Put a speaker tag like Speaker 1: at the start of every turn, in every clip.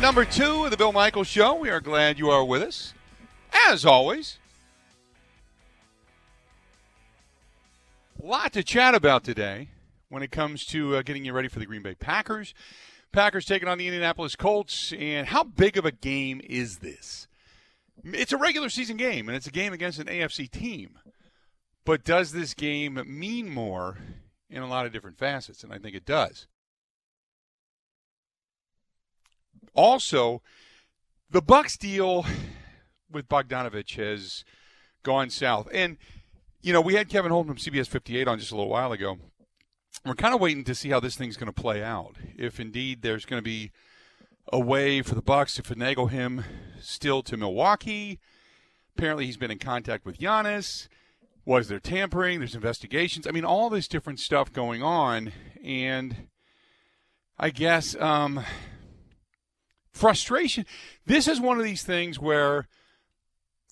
Speaker 1: Number two of the Bill Michaels Show. We are glad you are with us. As always, a lot to chat about today when it comes to uh, getting you ready for the Green Bay Packers. Packers taking on the Indianapolis Colts. And how big of a game is this? It's a regular season game, and it's a game against an AFC team. But does this game mean more in a lot of different facets? And I think it does. Also, the Bucks deal with Bogdanovich has gone south. And, you know, we had Kevin Holden from CBS 58 on just a little while ago. We're kind of waiting to see how this thing's going to play out. If indeed there's going to be a way for the Bucks to finagle him still to Milwaukee. Apparently, he's been in contact with Giannis. Was there tampering? There's investigations. I mean, all this different stuff going on, and I guess um, frustration. This is one of these things where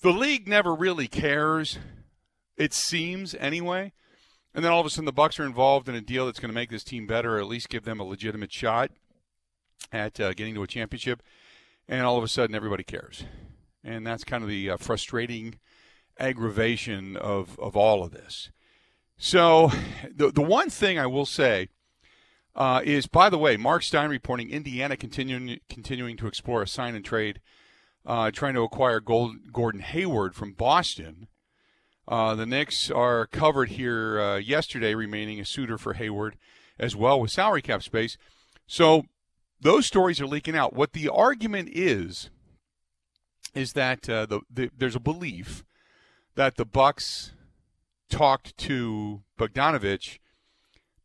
Speaker 1: the league never really cares. It seems anyway. And then all of a sudden the Bucks are involved in a deal that's going to make this team better, or at least give them a legitimate shot at uh, getting to a championship. And all of a sudden everybody cares. And that's kind of the uh, frustrating aggravation of, of all of this. So the, the one thing I will say uh, is, by the way, Mark Stein reporting Indiana continuing continuing to explore a sign and trade, uh, trying to acquire Gold, Gordon Hayward from Boston. Uh, the Knicks are covered here uh, yesterday, remaining a suitor for Hayward as well with salary cap space. So those stories are leaking out. What the argument is is that uh, the, the, there's a belief that the Bucks talked to Bogdanovich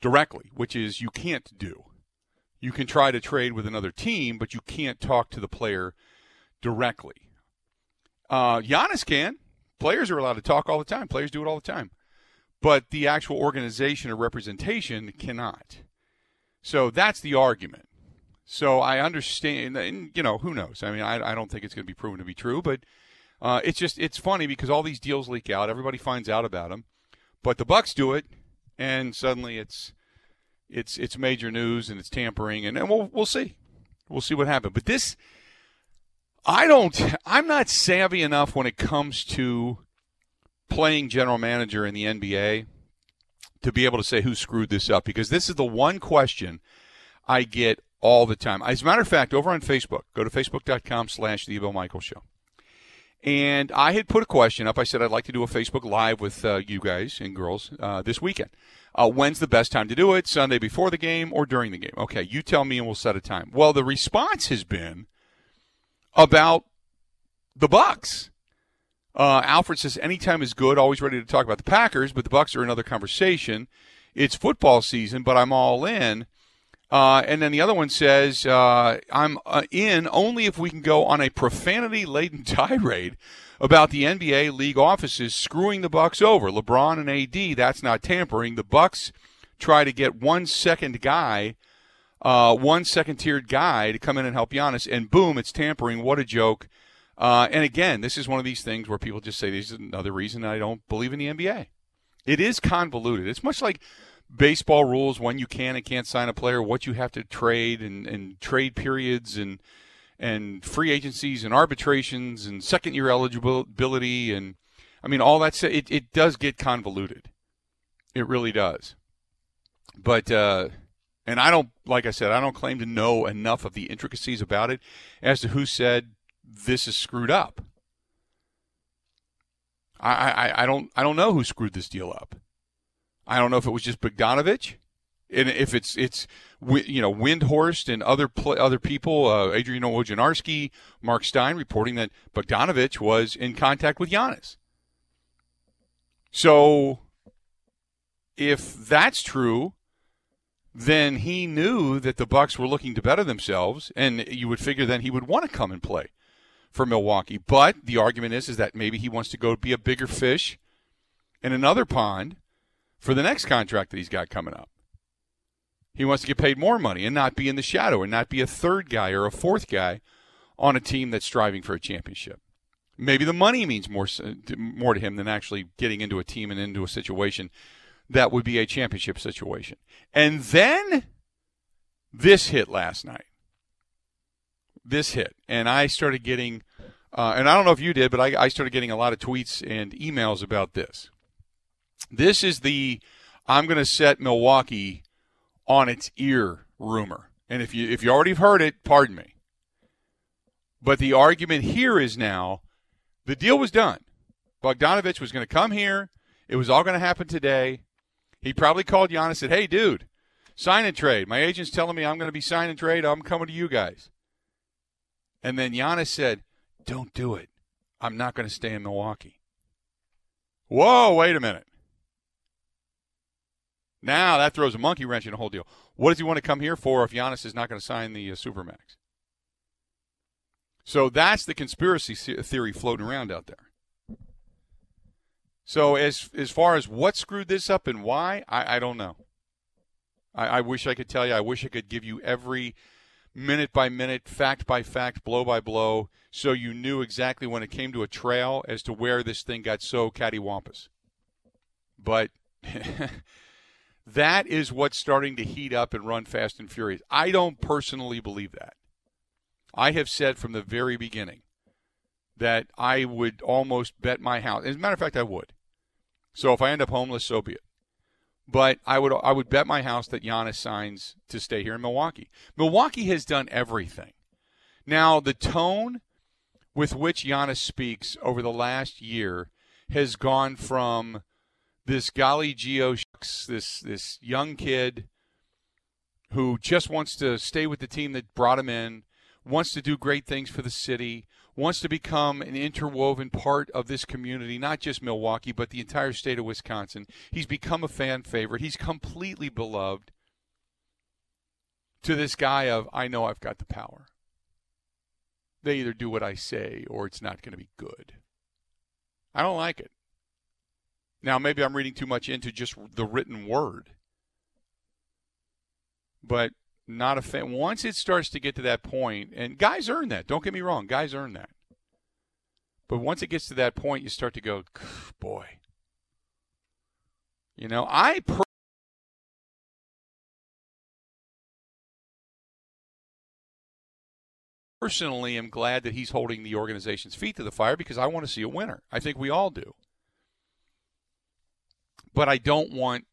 Speaker 1: directly, which is you can't do. You can try to trade with another team, but you can't talk to the player directly. Uh, Giannis can. Players are allowed to talk all the time. Players do it all the time. But the actual organization or representation cannot. So that's the argument. So I understand, and you know, who knows? I mean, I, I don't think it's going to be proven to be true, but uh, it's just it's funny because all these deals leak out, everybody finds out about them, but the Bucks do it, and suddenly it's it's it's major news and it's tampering, and, and we'll we'll see, we'll see what happens. But this, I don't, I'm not savvy enough when it comes to playing general manager in the NBA to be able to say who screwed this up because this is the one question I get all the time. As a matter of fact, over on Facebook, go to facebook.com slash the Bill Michael Show. And I had put a question up. I said I'd like to do a Facebook Live with uh, you guys and girls uh, this weekend. Uh, when's the best time to do it? Sunday before the game or during the game? Okay, you tell me and we'll set a time. Well, the response has been about the Bucks. Uh, Alfred says anytime is good. Always ready to talk about the Packers, but the Bucks are another conversation. It's football season, but I'm all in. Uh, and then the other one says, uh, I'm uh, in only if we can go on a profanity laden tirade about the NBA league offices screwing the Bucks over. LeBron and AD, that's not tampering. The Bucks try to get one second guy uh, one second tiered guy to come in and help Giannis, and boom, it's tampering. What a joke. Uh, and again, this is one of these things where people just say this is another reason I don't believe in the NBA. It is convoluted. It's much like baseball rules when you can and can't sign a player, what you have to trade, and, and trade periods, and and free agencies, and arbitrations, and second year eligibility, and I mean all that. It it does get convoluted. It really does. But uh, and I don't, like I said, I don't claim to know enough of the intricacies about it as to who said this is screwed up. I, I, I don't I don't know who screwed this deal up. I don't know if it was just Bogdanovich, and if it's it's you know Windhorst and other other people, uh, Adrian Wojnarowski, Mark Stein reporting that Bogdanovich was in contact with Giannis. So, if that's true, then he knew that the Bucks were looking to better themselves, and you would figure then he would want to come and play for Milwaukee. But the argument is is that maybe he wants to go be a bigger fish in another pond for the next contract that he's got coming up. He wants to get paid more money and not be in the shadow and not be a third guy or a fourth guy on a team that's striving for a championship. Maybe the money means more more to him than actually getting into a team and into a situation that would be a championship situation. And then this hit last night. This hit, and I started getting, uh, and I don't know if you did, but I, I started getting a lot of tweets and emails about this. This is the I'm going to set Milwaukee on its ear rumor. And if you if you already heard it, pardon me. But the argument here is now the deal was done. Bogdanovich was going to come here. It was all going to happen today. He probably called Giannis and said, "Hey, dude, sign and trade. My agent's telling me I'm going to be sign and trade. I'm coming to you guys." And then Giannis said, "Don't do it. I'm not going to stay in Milwaukee." Whoa, wait a minute. Now that throws a monkey wrench in the whole deal. What does he want to come here for if Giannis is not going to sign the uh, Supermax? So that's the conspiracy theory floating around out there. So as as far as what screwed this up and why, I, I don't know. I, I wish I could tell you. I wish I could give you every minute by minute, fact by fact, blow by blow, so you knew exactly when it came to a trail as to where this thing got so cattywampus. But That is what's starting to heat up and run fast and furious. I don't personally believe that. I have said from the very beginning that I would almost bet my house. As a matter of fact, I would. So if I end up homeless, so be it. But I would I would bet my house that Giannis signs to stay here in Milwaukee. Milwaukee has done everything. Now the tone with which Giannis speaks over the last year has gone from this golly geo this this young kid who just wants to stay with the team that brought him in, wants to do great things for the city, wants to become an interwoven part of this community, not just Milwaukee, but the entire state of Wisconsin. He's become a fan favorite. He's completely beloved. To this guy of I know I've got the power. They either do what I say or it's not going to be good. I don't like it. Now, maybe I'm reading too much into just the written word, but not a fan. Once it starts to get to that point, and guys earn that. Don't get me wrong, guys earn that. But once it gets to that point, you start to go, boy. You know, I. Per- personally am glad that he's holding the organization's feet to the fire because I want to see a winner. I think we all do but I don't want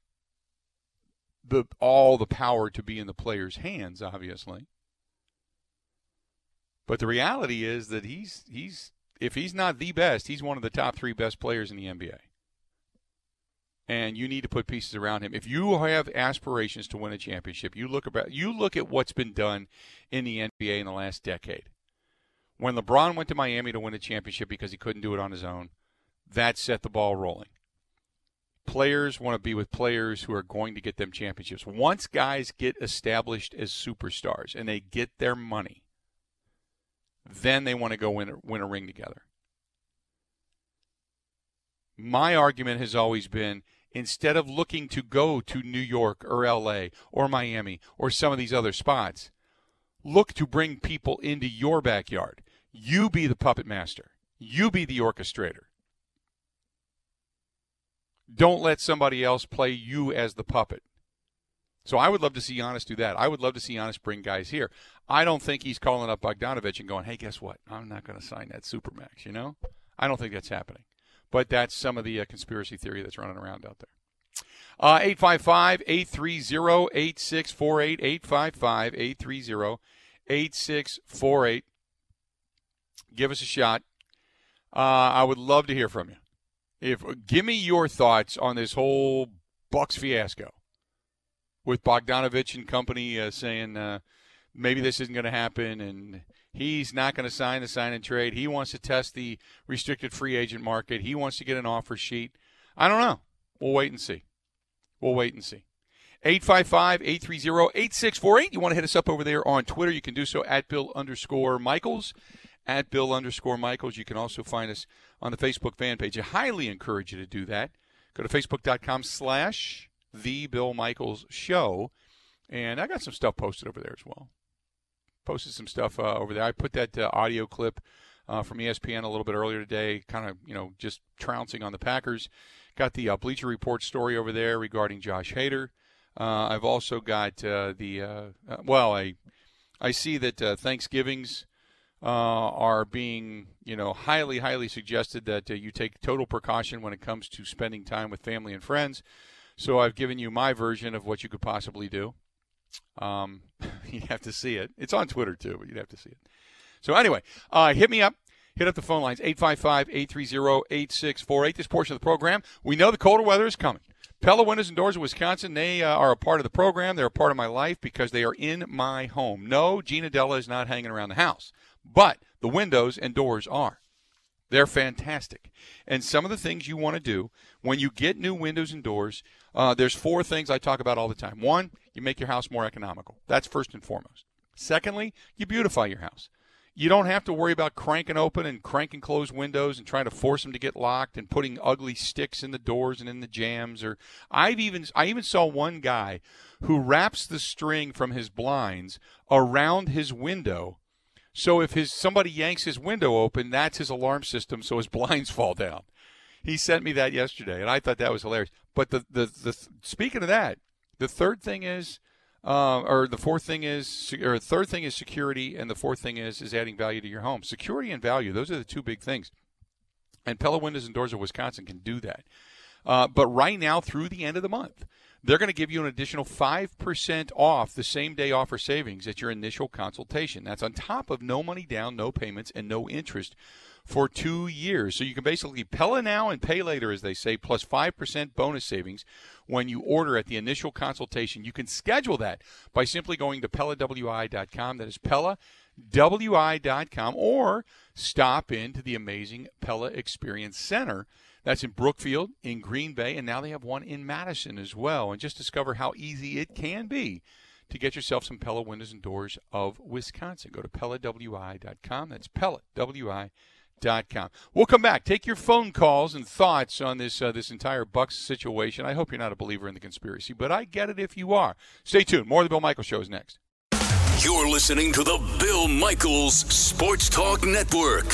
Speaker 1: the all the power to be in the player's hands, obviously. But the reality is that he's he's if he's not the best, he's one of the top three best players in the NBA. And you need to put pieces around him. If you have aspirations to win a championship, you look about you look at what's been done in the NBA in the last decade. When LeBron went to Miami to win a championship because he couldn't do it on his own, that set the ball rolling players want to be with players who are going to get them championships. Once guys get established as superstars and they get their money, then they want to go win a, win a ring together. My argument has always been instead of looking to go to New York or LA or Miami or some of these other spots, look to bring people into your backyard. You be the puppet master. You be the orchestrator. Don't let somebody else play you as the puppet. So I would love to see Giannis do that. I would love to see Giannis bring guys here. I don't think he's calling up Bogdanovich and going, "Hey, guess what? I'm not going to sign that supermax." You know, I don't think that's happening. But that's some of the uh, conspiracy theory that's running around out there. Uh, 855 830 8648. 855 830 8648. Give us a shot. Uh, I would love to hear from you. If Give me your thoughts on this whole Bucks fiasco with Bogdanovich and company uh, saying uh, maybe this isn't going to happen and he's not going to sign the sign and trade. He wants to test the restricted free agent market. He wants to get an offer sheet. I don't know. We'll wait and see. We'll wait and see. 855 830 8648. You want to hit us up over there on Twitter? You can do so at Bill underscore Michaels. At Bill underscore Michaels. You can also find us on the Facebook fan page. I highly encourage you to do that. Go to facebook.com slash The Bill Michaels Show. And I got some stuff posted over there as well. Posted some stuff uh, over there. I put that uh, audio clip uh, from ESPN a little bit earlier today, kind of, you know, just trouncing on the Packers. Got the uh, Bleacher Report story over there regarding Josh Hader. Uh, I've also got uh, the well, I I see that Thanksgivings uh, are being you know highly highly suggested that you take total precaution when it comes to spending time with family and friends. So I've given you my version of what you could possibly do. Um, you have to see it. It's on Twitter too, but you'd have to see it. So anyway, hit me up. Hit up the phone lines 855 830 8648. This portion of the program, we know the colder weather is coming. Pella Windows and Doors of Wisconsin, they uh, are a part of the program. They're a part of my life because they are in my home. No, Gina Della is not hanging around the house, but the windows and doors are. They're fantastic. And some of the things you want to do when you get new windows and doors, uh, there's four things I talk about all the time. One, you make your house more economical. That's first and foremost. Secondly, you beautify your house you don't have to worry about cranking open and cranking closed windows and trying to force them to get locked and putting ugly sticks in the doors and in the jams or I've even I even saw one guy who wraps the string from his blinds around his window so if his somebody yanks his window open that's his alarm system so his blinds fall down. He sent me that yesterday and I thought that was hilarious. But the the, the speaking of that, the third thing is uh, or the fourth thing is, or third thing is security, and the fourth thing is is adding value to your home. Security and value; those are the two big things. And Pella Windows and Doors of Wisconsin can do that. Uh, but right now, through the end of the month, they're going to give you an additional 5% off the same day offer savings at your initial consultation. That's on top of no money down, no payments, and no interest for two years. So you can basically Pella now and pay later, as they say, plus 5% bonus savings when you order at the initial consultation. You can schedule that by simply going to PellaWI.com. That is PellaWI.com or stop into the amazing Pella Experience Center. That's in Brookfield, in Green Bay, and now they have one in Madison as well. And just discover how easy it can be to get yourself some Pella windows and doors of Wisconsin. Go to PellaWI.com. That's Pella, W-I Com. We'll come back. Take your phone calls and thoughts on this uh, this entire Bucks situation. I hope you're not a believer in the conspiracy, but I get it if you are. Stay tuned. More of the Bill Michaels Show is next.
Speaker 2: You're listening to the Bill Michaels Sports Talk Network.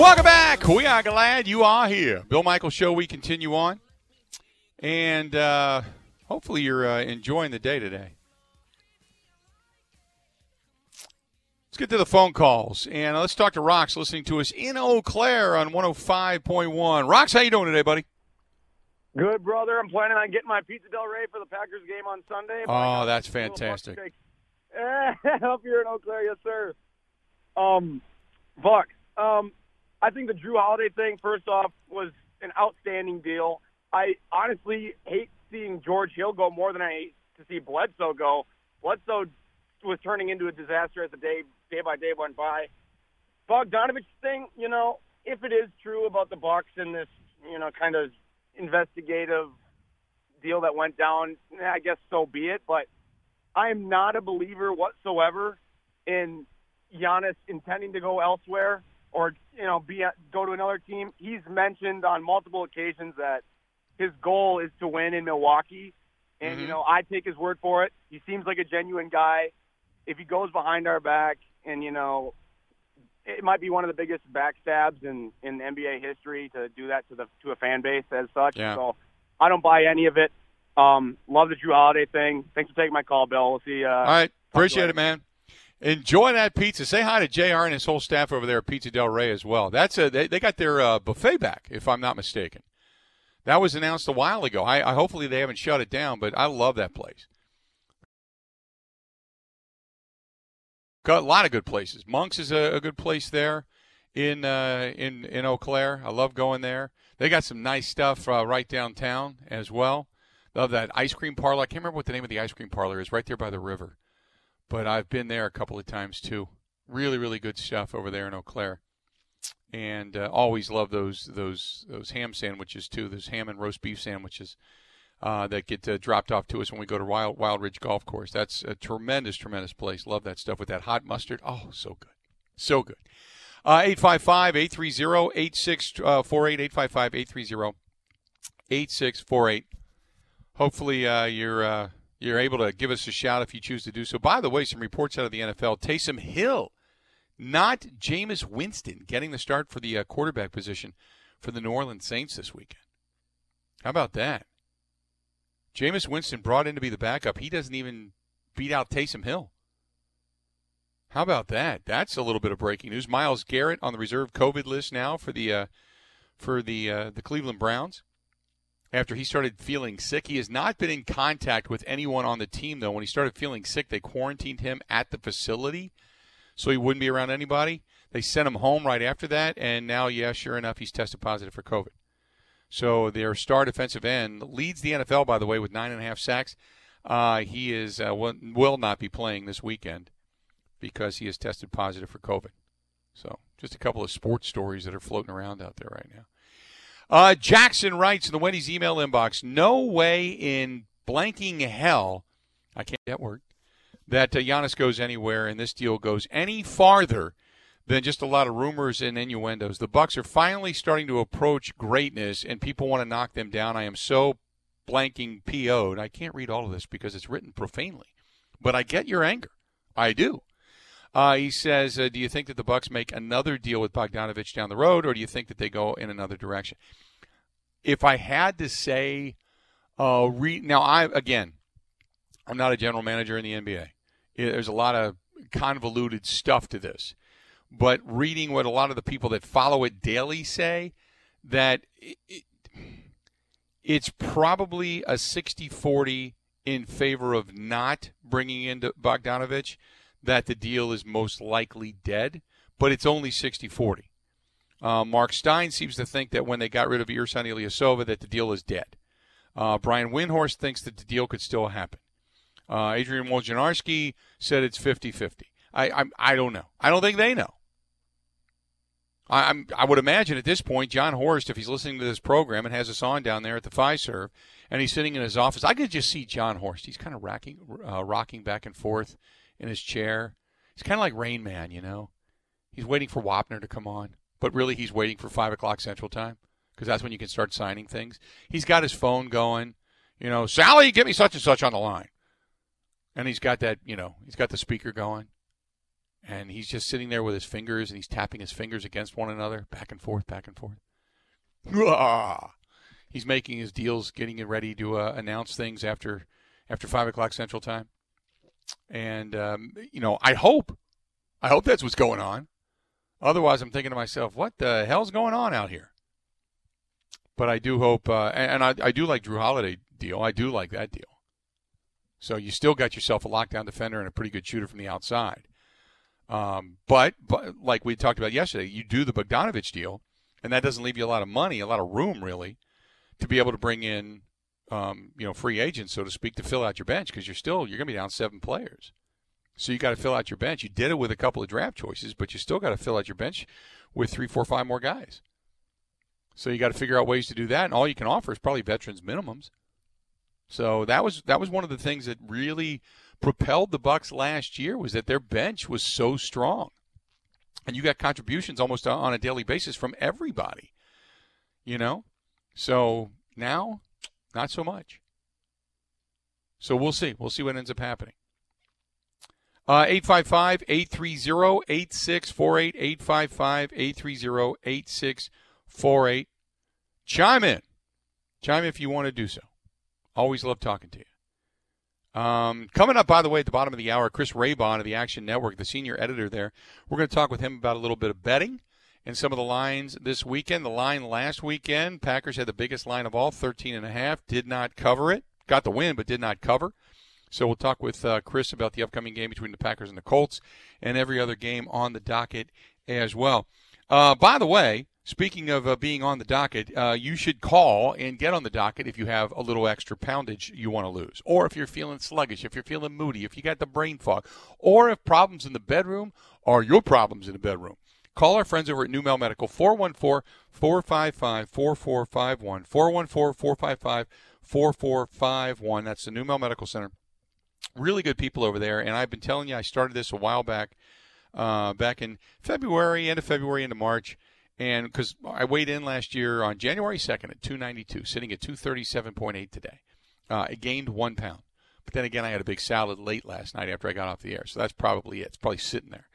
Speaker 1: Welcome back. We are glad you are here. Bill Michael Show, we continue on. And uh, Hopefully, you're uh, enjoying the day today. Let's get to the phone calls and let's talk to Rox listening to us in Eau Claire on 105.1. Rox, how you doing today, buddy?
Speaker 3: Good, brother. I'm planning on getting my Pizza Del Rey for the Packers game on Sunday.
Speaker 1: Oh, that's fantastic.
Speaker 3: Hope you're in Eau Claire, yes, sir. Um, Buck, um, I think the Jrue Holiday thing, first off, was an outstanding deal. I honestly hate seeing George Hill go more than I hate to see Bledsoe go. Bledsoe was turning into a disaster as the day day by day went by. Bogdanovich thing, you know, if it is true about the Bucks and this, you know, kind of investigative deal that went down, I guess so be it. But I am not a believer whatsoever in Giannis intending to go elsewhere or you know be go to another team. He's mentioned on multiple occasions that his goal is to win in Milwaukee, and
Speaker 1: Mhm.
Speaker 3: you know I take his word for it. He seems like a genuine guy. If he goes behind our back, and you know, it might be one of the biggest backstabs in in NBA history to do that to the to a fan base as such.
Speaker 1: Yeah.
Speaker 3: So I don't buy any of it. Um, love the Jrue Holiday thing. Thanks for taking my call, Bill. We'll see. Uh,
Speaker 1: All right. Appreciate it, man. Enjoy that pizza. Say hi to JR and his whole staff over there at Pizza Del Rey as well. That's a they, they got their uh, buffet back, if I'm not mistaken. That was announced a while ago. I, I hopefully they haven't shut it down, but I love that place. Got a lot of good places. Monks is a, a good place there in uh, in in Eau Claire. I love going there. They got some nice stuff uh, right downtown as well. Love that ice cream parlor. I can't remember what the name of the ice cream parlor is. Right there by the river, but I've been there a couple of times too. Really, really good stuff over there in Eau Claire, and uh, always love those those those ham sandwiches too. Those ham and roast beef sandwiches uh, that get uh, dropped off to us when we go to Wild, Wild Ridge Golf Course. That's a tremendous, tremendous place. Love that stuff with that hot mustard. Oh, so good. So good. Uh, 855 830 8648. 855 830 8648. Hopefully, uh, you're. You're able to give us a shout if you choose to do so. By the way, some reports out of the NFL: Taysom Hill, not Jameis Winston, getting the start for the uh, quarterback position for the New Orleans Saints this weekend. How about that? Jameis Winston brought in to be the backup. He doesn't even beat out Taysom Hill. How about that? That's a little bit of breaking news. Myles Garrett on the reserve COVID list now for the uh, for the uh, the Cleveland Browns. After he started feeling sick, he has not been in contact with anyone on the team though. When he started feeling sick, they quarantined him at the facility, so he wouldn't be around anybody. They sent him home right after that, and now, yeah, sure enough, he's tested positive for COVID. So their star defensive end leads the NFL, by the way, with nine and a half sacks. Uh, he is uh, will, will not be playing this weekend because he has tested positive for COVID. So just a couple of sports stories that are floating around out there right now. Uh, Jackson writes in the Wendy's email inbox: No way in blanking hell, I can't get word, that uh, Giannis goes anywhere and this deal goes any farther than just a lot of rumors and innuendos. The Bucks are finally starting to approach greatness, and people want to knock them down. I am so blanking PO'd. I can't read all of this because it's written profanely, but I get your anger. I do. Uh, he says, uh, "Do you think that the Bucks make another deal with Bogdanovich down the road, or do you think that they go in another direction?" If I had to say, uh, re- now I again, I'm not a general manager in the NBA. There's a lot of convoluted stuff to this, but reading what a lot of the people that follow it daily say, that it, it, it's probably a 60-40 in favor of not bringing in Bogdanovich that the deal is most likely dead, but it's only 60 40. Uh, Mark Stein seems to think that when they got rid of Ersan Ilyasova, that the deal is dead. Uh, Brian Windhorst thinks that the deal could still happen. Uh, Adrian Wojnarowski said it's 50 50. I, I, I don't know. I don't think they know. I, I'm, I would imagine at this point, Jon Horst, if he's listening to this program and has us on down there at the Fiserv, and he's sitting in his office, I could just see Jon Horst. He's kind of rocking, uh, rocking back and forth in his chair. He's kind of like Rain Man, you know. He's waiting for Wapner to come on, but really he's waiting for five o'clock Central Time because that's when you can start signing things. He's got his phone going, you know. Sally, get me such and such on the line, and he's got that, you know, he's got the speaker going, and he's just sitting there with his fingers and he's tapping his fingers against one another, back and forth, back and forth. He's making his deals, getting ready to uh, announce things after after five o'clock Central Time. And um, you know, I hope, I hope that's what's going on. Otherwise, I'm thinking to myself, what the hell's going on out here? But I do hope, uh, and, and I, I do like Jrue Holiday deal. I do like that deal. So you still got yourself a lockdown defender and a pretty good shooter from the outside. Um, but, but like we talked about yesterday, you do the Bogdanovich deal, and that doesn't leave you a lot of money, a lot of room really, to be able to bring in, um, you know, free agents, so to speak, to fill out your bench because you're still you're going to be down seven players. So you got to fill out your bench. You did it with a couple of draft choices, but you still got to fill out your bench with three, four, five more guys. So you got to figure out ways to do that, and all you can offer is probably veterans minimums. So that was that was one of the things that really propelled the Bucks last year was that their bench was so strong, and you got contributions almost on a daily basis from everybody. You know, so now not so much. So we'll see. We'll see what ends up happening. Uh, 855 830 8648. 855 830 8648. Chime in. Chime in if you want to do so. Always love talking to you. Um, coming up, by the way, at the bottom of the hour, Chris Raybon of the Action Network, the senior editor there. We're going to talk with him about a little bit of betting and some of the lines this weekend. The line last weekend, Packers had the biggest line of all, 13 and a half. Did not cover it. Got the win, but did not cover. So we'll talk with uh, Chris about the upcoming game between the Packers and the Colts and every other game on the docket as well. Uh, by the way, speaking of uh, being on the docket, uh, you should call and get on the docket if you have a little extra poundage you want to lose, or if you're feeling sluggish, if you're feeling moody, if you got the brain fog, or if problems in the bedroom are your problems in the bedroom. Call our friends over at New Medical, 414 455 4451. 414 455 4451. That's the New Medical Center really good people over there. And I've been telling you, I started this a while back, uh, back in February, end of February, into March. And because I weighed in last year on January 2nd at 292, sitting at 237.8 today. Uh, I gained one pound. But then again, I had a big salad late last night after I got off the air. So that's probably it. It's probably sitting there.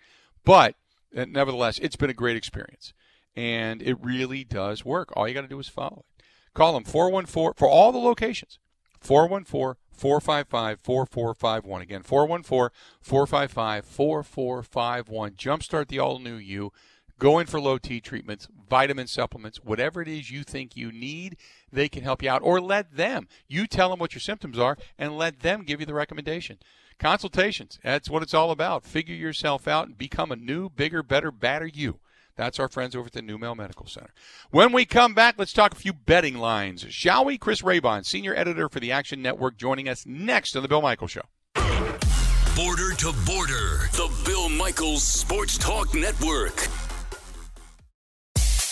Speaker 1: But uh, nevertheless, it's been a great experience. And it really does work. All you got to do is follow it. Call them 414 for all the locations. 414 455 4451. Again, 414 455 4451. Jumpstart the all new you. Go in for low T treatments, vitamin supplements, whatever it is you think you need, they can help you out. Or let them. You tell them what your symptoms are and let them give you the recommendation. Consultations, that's what it's all about. Figure yourself out and become a new, bigger, better, badder you. That's our friends over at the NuMale Medical Center. When we come back, let's talk a few betting lines, shall we? Chris Raybon, senior editor for the Action Network, joining us next on the Bill Michael Show.
Speaker 2: Border to border, the Bill Michaels Sports Talk Network.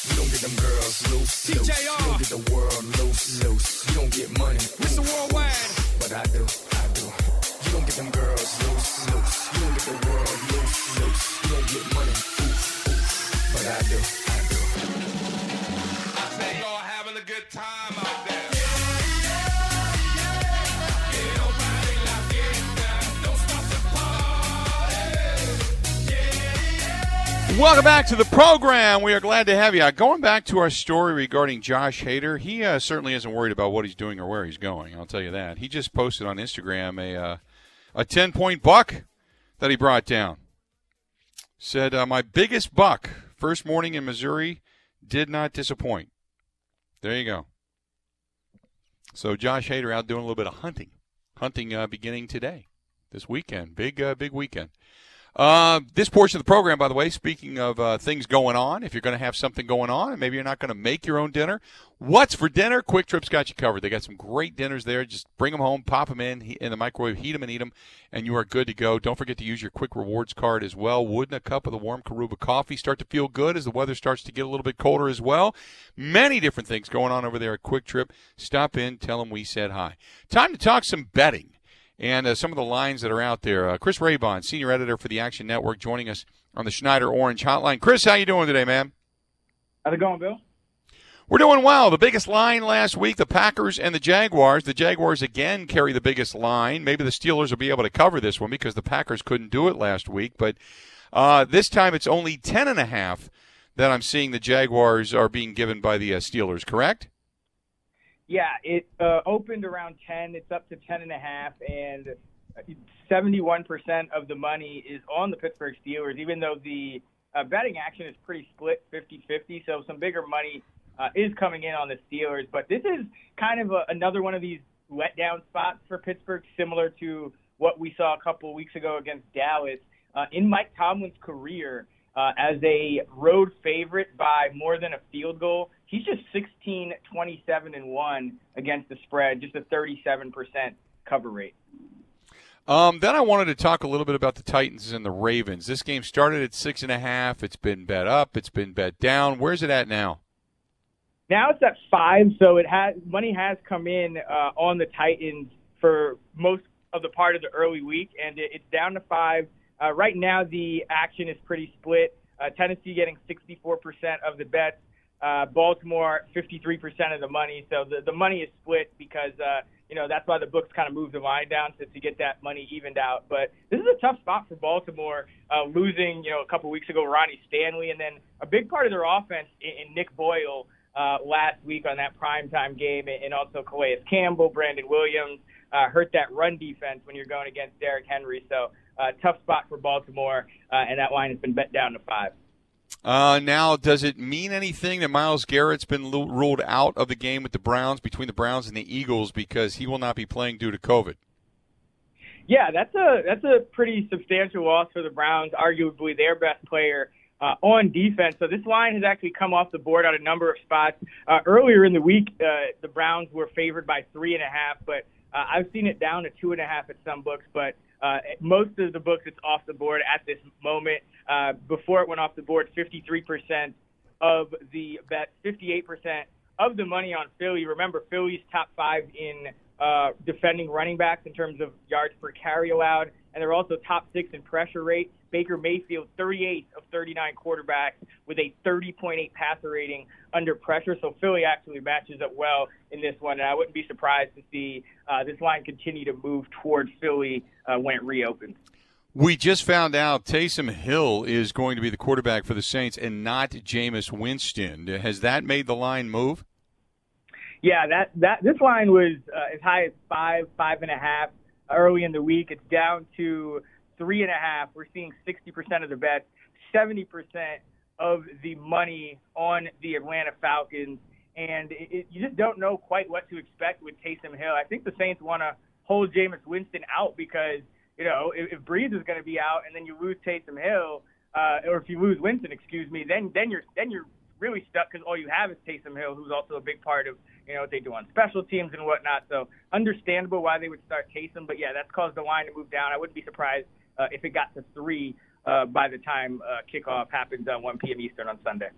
Speaker 4: You don't get them girls loose, loose. You don't get the world loose, loose. You don't get money, Mr. Worldwide. But I do, I do.
Speaker 1: Welcome back to the program. We are glad to have you. Going back to our story regarding Josh Hader, he uh, certainly isn't worried about what he's doing or where he's going. I'll tell you that. He just posted on Instagram a uh, a ten point buck that he brought down. Said, uh, "My biggest buck, first morning in Missouri, did not disappoint." There you go. So Josh Hader out doing a little bit of hunting, hunting uh, beginning today, this weekend, big uh, big weekend. Uh, this portion of the program, by the way, speaking of uh, things going on, if you're going to have something going on and maybe you're not going to make your own dinner, what's for dinner? Kwik Trip's got you covered. They got some great dinners there. Just bring them home, pop them in in the microwave, heat them and eat them, and you are good to go. Don't forget to use your Kwik Rewards card as well. Wouldn't a cup of the warm Karuba coffee start to feel good as the weather starts to get a little bit colder as well? Many different things going on over there at Quick Trip. Stop in, tell them we said hi. Time to talk some betting and uh, some of the lines that are out there. Uh, Chris Raybon, senior editor for the Action Network, joining us on the Schneider Orange Hotline. Chris, how you doing today, man?
Speaker 5: How's it going, Bill?
Speaker 1: We're doing well. The biggest line last week, the Packers and the Jaguars. The Jaguars again carry the biggest line. Maybe the Steelers will be able to cover this one because the Packers couldn't do it last week. But uh, this time it's only ten and a half that I'm seeing the Jaguars are being given by the uh, Steelers. Correct?
Speaker 5: Yeah, it uh, opened around 10. It's up to 10 and a half, and 71% of the money is on the Pittsburgh Steelers, even though the uh, betting action is pretty split 50 50. So some bigger money uh, is coming in on the Steelers. But this is kind of a, another one of these letdown spots for Pittsburgh, similar to what we saw a couple of weeks ago against Dallas. Uh, in Mike Tomlin's career, uh, as a road favorite by more than a field goal, he's just 16, 27, and 1 against the spread, just a 37% cover rate.
Speaker 1: Um, then I wanted to talk a little bit about the Titans and the Ravens. This game started at six and a half. It's been bet up. It's been bet down. Where's it at now?
Speaker 5: Now it's at five, so it has money has come in uh, on the Titans for most of the part of the early week, and it, it's down to five. Uh, right now, the action is pretty split. Uh, Tennessee getting 64% of the bets, uh, Baltimore 53% of the money. So the, the money is split because uh, you know that's why the books kind of move the line down to, to get that money evened out. But this is a tough spot for Baltimore, uh, losing you know a couple weeks ago Ronnie Stanley, and then a big part of their offense in, in Nick Boyle uh, last week on that primetime game, and also Calais Campbell, Brandon Williams uh, hurt that run defense when you're going against Derrick Henry. So uh, tough spot for Baltimore, uh, and that line has been bet down to five.
Speaker 1: Uh, now, does it mean anything that Myles Garrett's been lu- ruled out of the game with the Browns between the Browns and the Eagles because he will not be playing due to COVID?
Speaker 5: Yeah, that's a that's a pretty substantial loss for the Browns. Arguably their best player uh, on defense. So this line has actually come off the board on a number of spots. Uh, earlier in the week, uh, the Browns were favored by three and a half, but uh, I've seen it down to two and a half at some books. But uh, most of the books, it's off the board at this moment. Uh, before it went off the board, 53% of the bet, 58% of the money on Philly. Remember, Philly's top five in uh, defending running backs in terms of yards per carry allowed, and they're also top six in pressure rate. Baker Mayfield, 38 of 39 quarterbacks with a 30.8 passer rating under pressure. So Philly actually matches up well in this one, and I wouldn't be surprised to see uh, this line continue to move towards Philly uh, when it reopens.
Speaker 1: We just found out Taysom Hill is going to be the quarterback for the Saints and not Jameis Winston. Has that made the line move?
Speaker 5: Yeah, that that this line was uh, as high as five, five and a half early in the week. It's down to three and a half. We're seeing 60% of the bets, 70% of the money on the Atlanta Falcons, and it, it, you just don't know quite what to expect with Taysom Hill. I think the Saints want to hold Jameis Winston out because you know if, if Brees is going to be out and then you lose Taysom Hill, uh, or if you lose Winston, excuse me, then then you're then you're really stuck because all you have is Taysom Hill, who's also a big part of you know what they do on special teams and whatnot. So understandable why they would start Taysom, but yeah, that's caused the line to move down. I wouldn't be surprised uh, if it got to three uh, by the time uh, kickoff happens on 1 p.m. Eastern on Sunday.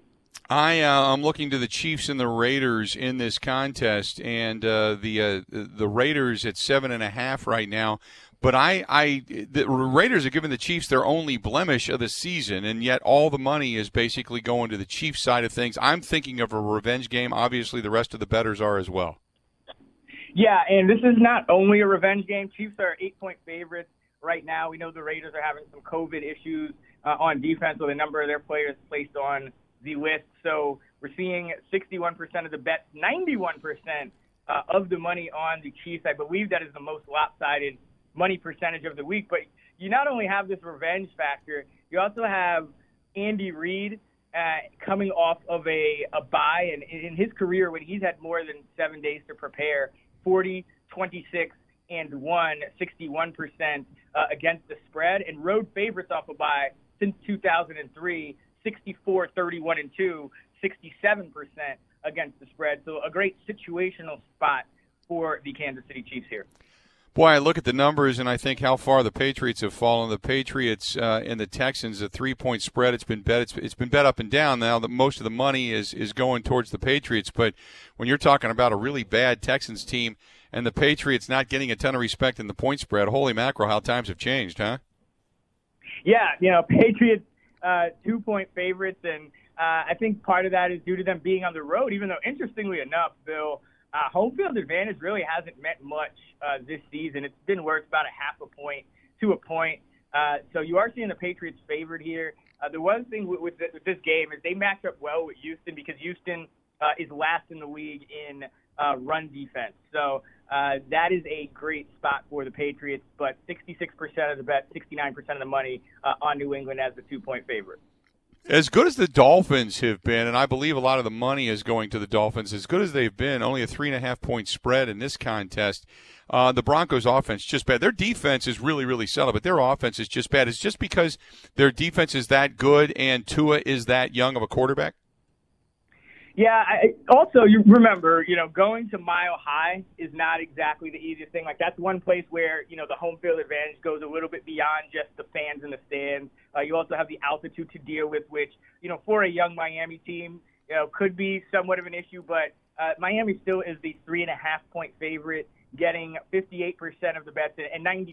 Speaker 1: I uh, I'm looking to the Chiefs and the Raiders in this contest, and uh, the uh, the Raiders at seven and a half right now. But I, I, the Raiders are giving the Chiefs their only blemish of the season, and yet all the money is basically going to the Chiefs side of things. I'm thinking of a revenge game. Obviously, the rest of the betters are as well.
Speaker 5: Yeah, and this is not only a revenge game. Chiefs are eight point favorites right now. We know the Raiders are having some COVID issues uh, on defense with a number of their players placed on the list. So we're seeing 61% of the bets, 91% uh, of the money on the Chiefs. I believe that is the most lopsided money percentage of the week. But you not only have this revenge factor, you also have Andy Reid uh, coming off of a, a bye. And in his career, when he's had more than seven days to prepare, 40, 26, and 1, 61% uh, against the spread, and road favorites off a bye since 2003, 64, 31, and 2, 67% against the spread. So a great situational spot for the Kansas City Chiefs here.
Speaker 1: Boy, I look at the numbers and I think how far the Patriots have fallen. The Patriots uh, and the Texans, a three-point spread. It's been bet. It's, it's been bet up and down. Now that most of the money is is going towards the Patriots, but when you're talking about a really bad Texans team and the Patriots not getting a ton of respect in the point spread, holy mackerel, how times have changed, huh?
Speaker 5: Yeah, you know, Patriots uh, two-point favorites, and uh, I think part of that is due to them being on the road. Even though, interestingly enough, Bill. Uh, home field advantage really hasn't meant much uh, this season. It's been worth about a half a point to a point. Uh, so you are seeing the Patriots favored here. Uh, the one thing with, with, with this game is they match up well with Houston because Houston uh, is last in the league in uh, run defense. So uh, that is a great spot for the Patriots, but 66% of the bet, 69% of the money uh, on New England as the two point favorite.
Speaker 1: As good as the Dolphins have been, and I believe a lot of the money is going to the Dolphins, as good as they've been, only a three and a half point spread in this contest. Uh, the Broncos' offense just bad. Their defense is really, really solid, but their offense is just bad. It's just because their defense is that good and Tua is that young of a quarterback.
Speaker 5: Yeah. I, also, you remember, you know, going to Mile High is not exactly the easiest thing. Like that's one place where you know the home field advantage goes a little bit beyond just the fans in the stands. Uh, you also have the altitude to deal with, which you know for a young Miami team, you know, could be somewhat of an issue. But uh, Miami still is the three and a half point favorite, getting 58% of the bets and 92%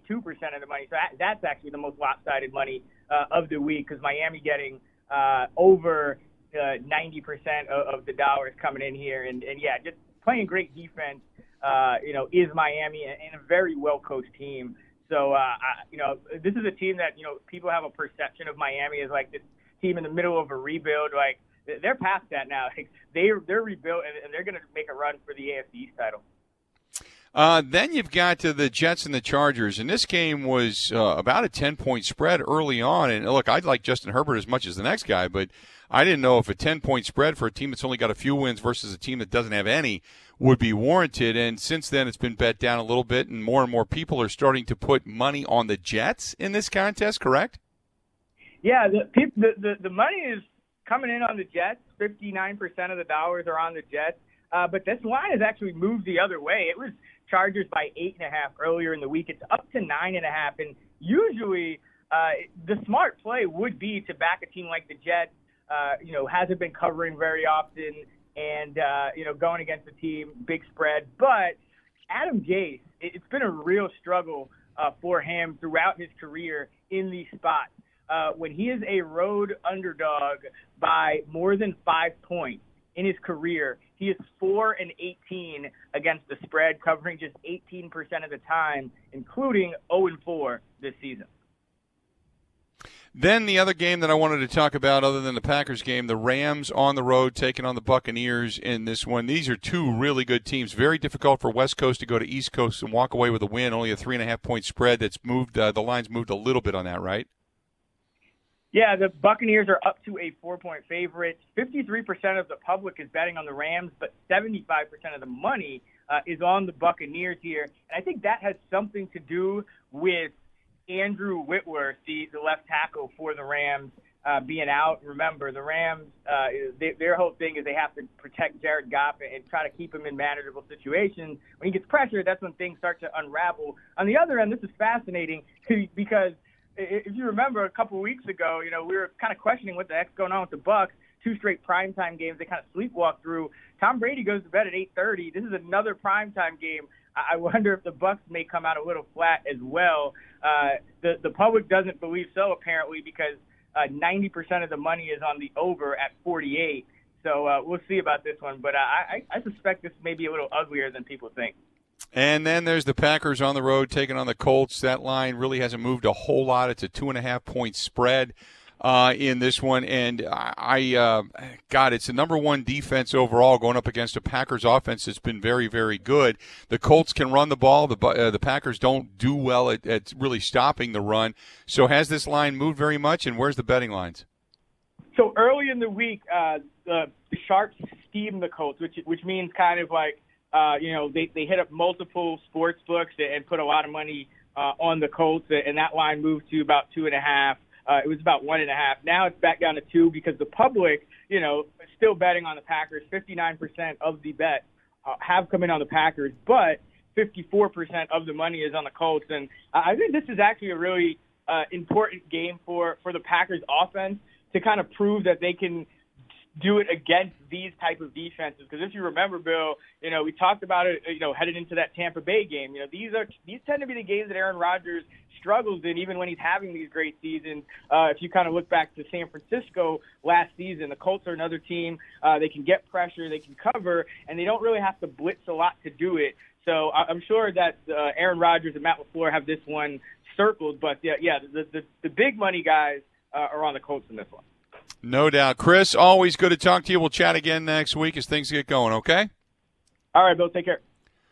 Speaker 5: of the money. So that, that's actually the most lopsided money uh, of the week because Miami getting uh, over uh, 90% of, of the dollars coming in here. And, and yeah, just playing great defense, uh, you know, is Miami and, a very well coached team. So, uh, I, you know, this is a team that, you know, people have a perception of Miami as like this team in the middle of a rebuild. Like, they're past that now. Like, they're, they're rebuilt and, and they're going to make a run for the AFC East title.
Speaker 1: Uh, then you've got to the Jets and the Chargers, and this game was uh, about a ten point spread early on. And look, I'd like Justin Herbert as much as the next guy, but I didn't know if a ten point spread for a team that's only got a few wins versus a team that doesn't have any would be warranted. And since then, it's been bet down a little bit, and more and more people are starting to put money on the Jets in this contest. Correct?
Speaker 5: Yeah, the the the, the money is coming in on the Jets. Fifty nine percent of the dollars are on the Jets. Uh, but this line has actually moved the other way. It was Chargers by eight and a half earlier in the week. It's up to nine and a half, and usually uh, the smart play would be to back a team like the Jets. Uh, you know, hasn't been covering very often, and uh, you know, going against a team big spread. But Adam Gase, it- it's been a real struggle uh, for him throughout his career in these spots. Uh, when he is a road underdog by more than five points in his career, he is four and 18 against the spread, covering just 18% of the time, including 0 and 4 this season.
Speaker 1: Then the other game that I wanted to talk about, other than the Packers game, the Rams on the road taking on the Buccaneers in this one. These are two really good teams. Very difficult for West Coast to go to East Coast and walk away with a win. Only a three and a half point spread. That's moved. Uh, the line's moved a little bit on that, right?
Speaker 5: Yeah, the Buccaneers are up to a four-point favorite. 53% of the public is betting on the Rams, but 75% of the money uh, is on the Buccaneers here. And I think that has something to do with Andrew Whitworth, the, the left tackle for the Rams, uh, being out. Remember, the Rams, uh, they, their whole thing is they have to protect Jared Goff and try to keep him in manageable situations. When he gets pressured, that's when things start to unravel. On the other end, this is fascinating because if you remember a couple of weeks ago, you know, we were kind of questioning what the heck's going on with the Bucks. Two straight primetime games they kind of sleepwalk through. Tom Brady goes to bed at 8:30. This is another primetime game. I wonder if the Bucks may come out a little flat as well. Uh, the the public doesn't believe so apparently because uh, 90% of the money is on the over at 48. So uh, we'll see about this one, but I, I I suspect this may be a little uglier than people think.
Speaker 1: And then there's the Packers on the road taking on the Colts. That line really hasn't moved a whole lot. It's a two and a half point spread uh, in this one. And I, uh, God, it's the number one defense overall going up against a Packers offense that's been very, very good. The Colts can run the ball. The uh, the Packers don't do well at, at really stopping the run. So has this line moved very much? And where's the betting lines?
Speaker 5: So early in the week, uh, the, the Sharps steamed the Colts, which which means kind of like uh, you know they they hit up multiple sports books and put a lot of money uh, on the Colts, and that line moved to about two and a half. Uh, it was about one and a half. Now it's back down to two because the public, you know, still betting on the Packers. 59% of the bet uh, have come in on the Packers, but 54% of the money is on the Colts. And I think this is actually a really uh, important game for for the Packers offense to kind of prove that they can do it against these type of defenses. Because if you remember, Bill, you know we talked about it. You know, headed into that Tampa Bay game. You know, these are these tend to be the games that Aaron Rodgers struggles in, even when he's having these great seasons. Uh, if you kind of look back to San Francisco last season, the Colts are another team. Uh, they can get pressure, they can cover, and they don't really have to blitz a lot to do it. So I'm sure that uh, Aaron Rodgers and Matt LaFleur have this one circled. But yeah, yeah, the the, the big money guys uh, are on the Colts in this one.
Speaker 1: No doubt. Chris, always good to talk to you. We'll chat again next week as things get going, okay?
Speaker 5: All right, Bill. Take care.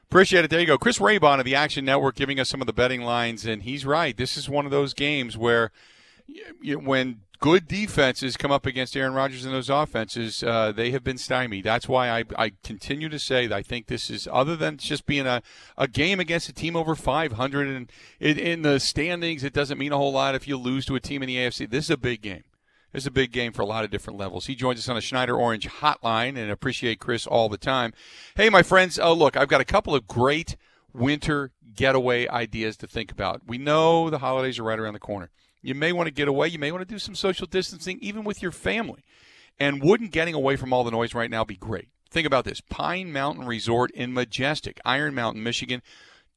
Speaker 1: Appreciate it. There you go. Chris Raybon of the Action Network giving us some of the betting lines, and he's right. This is one of those games where you when good defenses come up against Aaron Rodgers and those offenses, uh, they have been stymied. That's why I, I continue to say that I think this is, other than just being a, a game against a team over 500 and in, in the standings, it doesn't mean a whole lot if you lose to a team in the AFC. This is a big game. Is a big game for a lot of different levels. He joins us on the Schneider Orange hotline and appreciate Chris all the time. Hey, my friends, oh, look, I've got a couple of great winter getaway ideas to think about. We know the holidays are right around the corner. You may want to get away. You may want to do some social distancing, even with your family. And wouldn't getting away from all the noise right now be great? Think about this Pine Mountain Resort in Majestic, Iron Mountain, Michigan.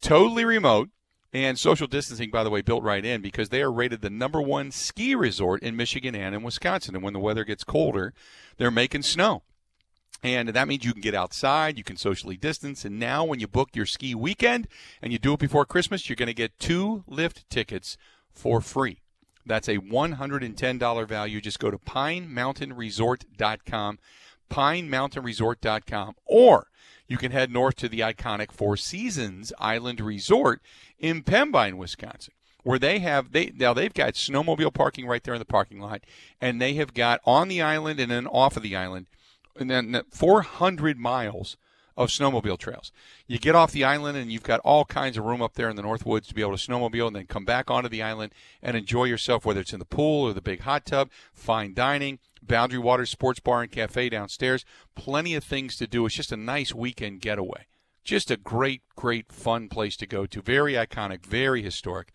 Speaker 1: Totally remote. And social distancing, by the way, built right in because they are rated the number one ski resort in Michigan and in Wisconsin. And when the weather gets colder, they're making snow. And that means you can get outside, you can socially distance. And now, when you book your ski weekend and you do it before Christmas, you're going to get two lift tickets for free. That's a $110 value. Just go to pinemountainresort.com, pinemountainresort.com, or you can head north to the iconic Four Seasons Island Resort in Pembine, Wisconsin, where they have they now they've got snowmobile parking right there in the parking lot, and they have got on the island and then off of the island, and then 400 miles of snowmobile trails. You get off the island and you've got all kinds of room up there in the North Woods to be able to snowmobile and then come back onto the island and enjoy yourself, whether it's in the pool or the big hot tub, fine dining, Boundary Waters Sports Bar and Cafe downstairs. Plenty of things to do. It's just a nice weekend getaway. Just a great, great, fun place to go to. Very iconic, very historic.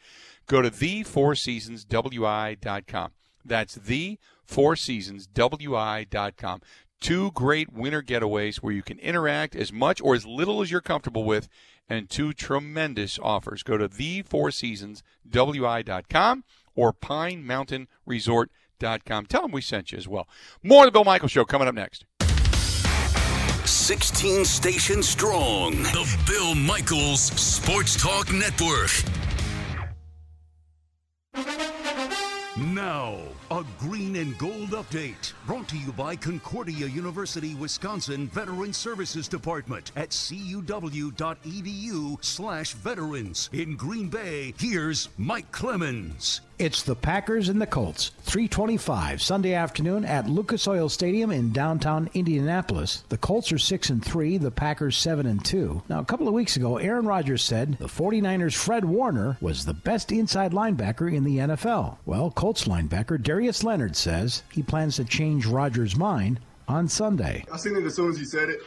Speaker 1: Go to the4seasonswi.com. That's the4seasonswi.com. Two great winter getaways where you can interact as much or as little as you're comfortable with, and two tremendous offers. Go to the4seasonswi.com or pine mountain pinemountainresort.com. Tell them we sent you as well. More of the Bill Michael Show coming up next.
Speaker 2: 16 stations strong. The Bill Michaels Sports Talk Network.
Speaker 6: Now, a green and gold update brought to you by Concordia University, Wisconsin Veteran Services Department at cuw.edu slash veterans. In Green Bay, here's Mike Clemens.
Speaker 7: It's the Packers and the Colts. 325 Sunday afternoon at Lucas Oil Stadium in downtown Indianapolis. The Colts are 6 and 3, the Packers 7 and 2. Now, a couple of weeks ago, Aaron Rodgers said the 49ers' Fred Warner was the best inside linebacker in the NFL. Well, Colts linebacker Darius Leonard says he plans to change Rodgers' mind on Sunday.
Speaker 8: I seen it as soon as he said it.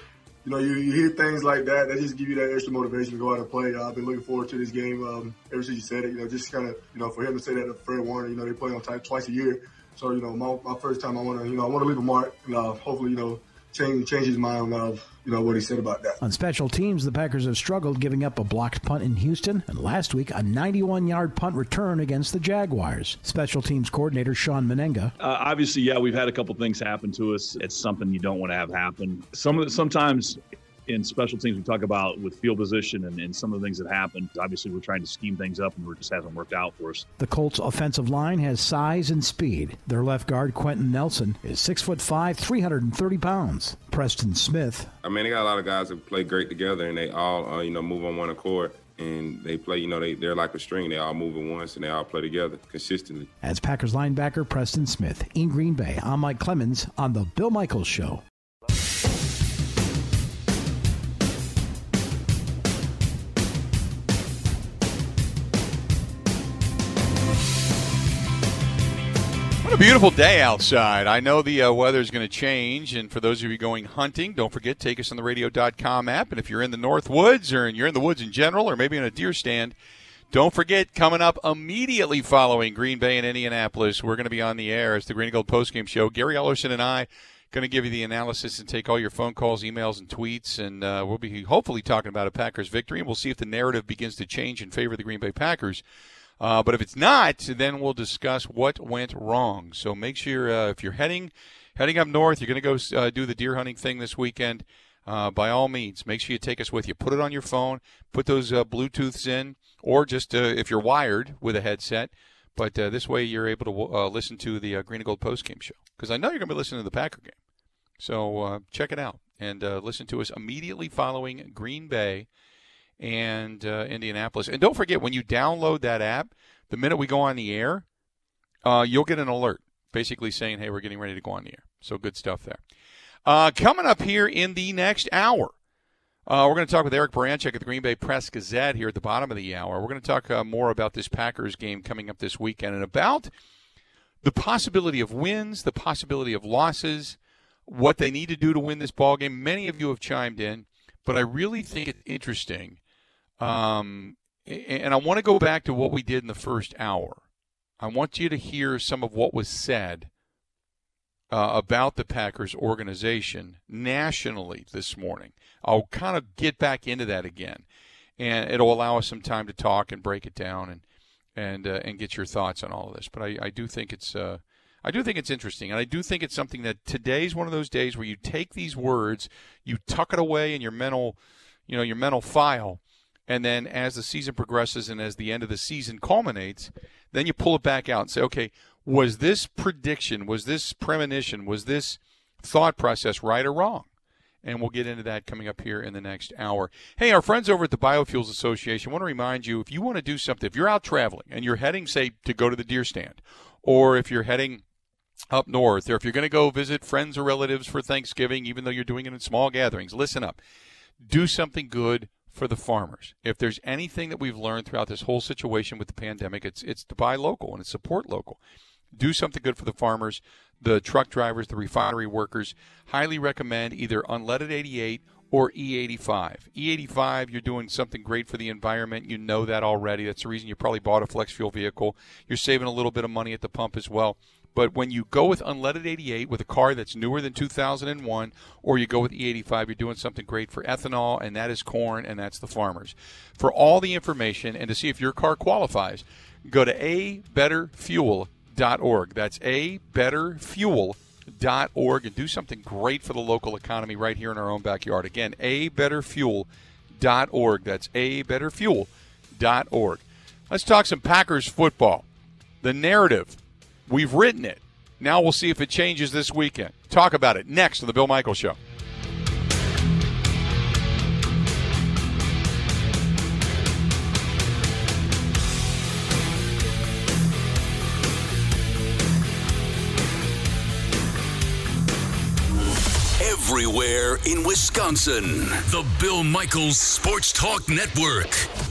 Speaker 8: You know, you, you hear things like that, that just give you that extra motivation to go out and play. Uh, I've been looking forward to this game um, ever since you said it. You know, just kind of, you know, for him to say that to Fred Warner, you know, they play on type twice a year. So, you know, my, my first time I want to, you know, I want to leave a mark and uh, hopefully, you know, change change his mind of, you know, what he said about that.
Speaker 7: On special teams, the Packers have struggled giving up a blocked punt in Houston, and last week, a 91 yard punt return against the Jaguars. Special teams coordinator Shawn Mennenga.
Speaker 9: Uh, obviously, yeah, we've had a couple things happen to us. It's something you don't want to have happen. Some of the, sometimes in special teams we talk about with field position and, and some of the things that happened. Obviously, we're trying to scheme things up, and it just hasn't worked out for us.
Speaker 7: The Colts' offensive line has size and speed. Their left guard, Quenton Nelson, is six foot five, 330 pounds. Preston Smith.
Speaker 10: I mean, they got a lot of guys that play great together, and they all, uh, you know, move on one accord. And they play, you know, they, they're like a string. They all move at once and they all play together consistently.
Speaker 7: As Packers linebacker Preston Smith in Green Bay, I'm Mike Clemens on The Bill Michaels Show.
Speaker 1: Beautiful day outside. I know the uh, is going to change, and for those of you going hunting, don't forget, take us on the radio.com app. And if you're in the North Woods or you're in the woods in general or maybe in a deer stand, don't forget, coming up immediately following Green Bay and Indianapolis, we're going to be on the air as the Green and Gold postgame show. Gary Ellerson and I going to give you the analysis and take all your phone calls, emails, and tweets, and uh, we'll be hopefully talking about a Packers victory, and we'll see if the narrative begins to change in favor of the Green Bay Packers. Uh, but if it's not, then we'll discuss what went wrong. So make sure uh, if you're heading heading up north, you're going to go uh, do the deer hunting thing this weekend. Uh, by all means, make sure you take us with you. Put it on your phone. Put those uh, Bluetooths in, or just uh, if you're wired with a headset. But this way, you're able to listen to the Green and Gold postgame show because I know you're going to be listening to the Packer game. So check it out. and listen to us immediately following Green Bay and uh, Indianapolis. And don't forget, when you download that app, the minute we go on the air, uh, you'll get an alert basically saying, hey, we're getting ready to go on the air. So good stuff there. Uh, coming up here in the next hour, uh, we're going to talk with Eric Baranczyk at the Green Bay Press Gazette here at the bottom of the hour. We're going to talk uh, more about this Packers game coming up this weekend and about the possibility of wins, the possibility of losses, what they need to do to win this ball game. Many of you have chimed in, but I really think it's interesting. Um, and I want to go back to what we did in the first hour. I want you to hear some of what was said uh, about the Packers organization nationally this morning. I'll kind of get back into that again, and it'll allow us some time to talk and break it down and and uh, and get your thoughts on all of this. But I, I do think it's uh, I do think it's interesting, and I do think it's something that today's one of those days where you take these words, you tuck it away in your mental, you know, your mental file, and then as the season progresses and as the end of the season culminates, then you pull it back out and say, okay, was this prediction, was this premonition, was this thought process right or wrong? And we'll get into that coming up here in the next hour. Hey, our friends over at the Biofuels Association want to remind you if you want to do something, if you're out traveling and you're heading, say, to go to the deer stand, or if you're heading up north, or if you're going to go visit friends or relatives for Thanksgiving, even though you're doing it in small gatherings, listen up. Do something good for the farmers. If there's anything that we've learned throughout this whole situation with the pandemic, it's it's to buy local and it's support local. Do something good for the farmers, the truck drivers, the refinery workers. Highly recommend either unleaded 88 or E85. E85, you're doing something great for the environment. You know that already. That's the reason you probably bought a flex fuel vehicle. You're saving a little bit of money at the pump as well. But when you go with unleaded 88 with a car that's newer than 2001, or you go with E85, you're doing something great for ethanol, and that is corn, and that's the farmers. For all the information and to see if your car qualifies, go to abetterfuel.org. That's abetterfuel.org and do something great for the local economy right here in our own backyard. Again, abetterfuel.org. That's abetterfuel.org. Let's talk some Packers football. The narrative We've written it. Now we'll see if it changes this weekend. Talk about it next on The Bill Michaels Show.
Speaker 2: Everywhere in Wisconsin. The Bill Michaels Sports Talk Network.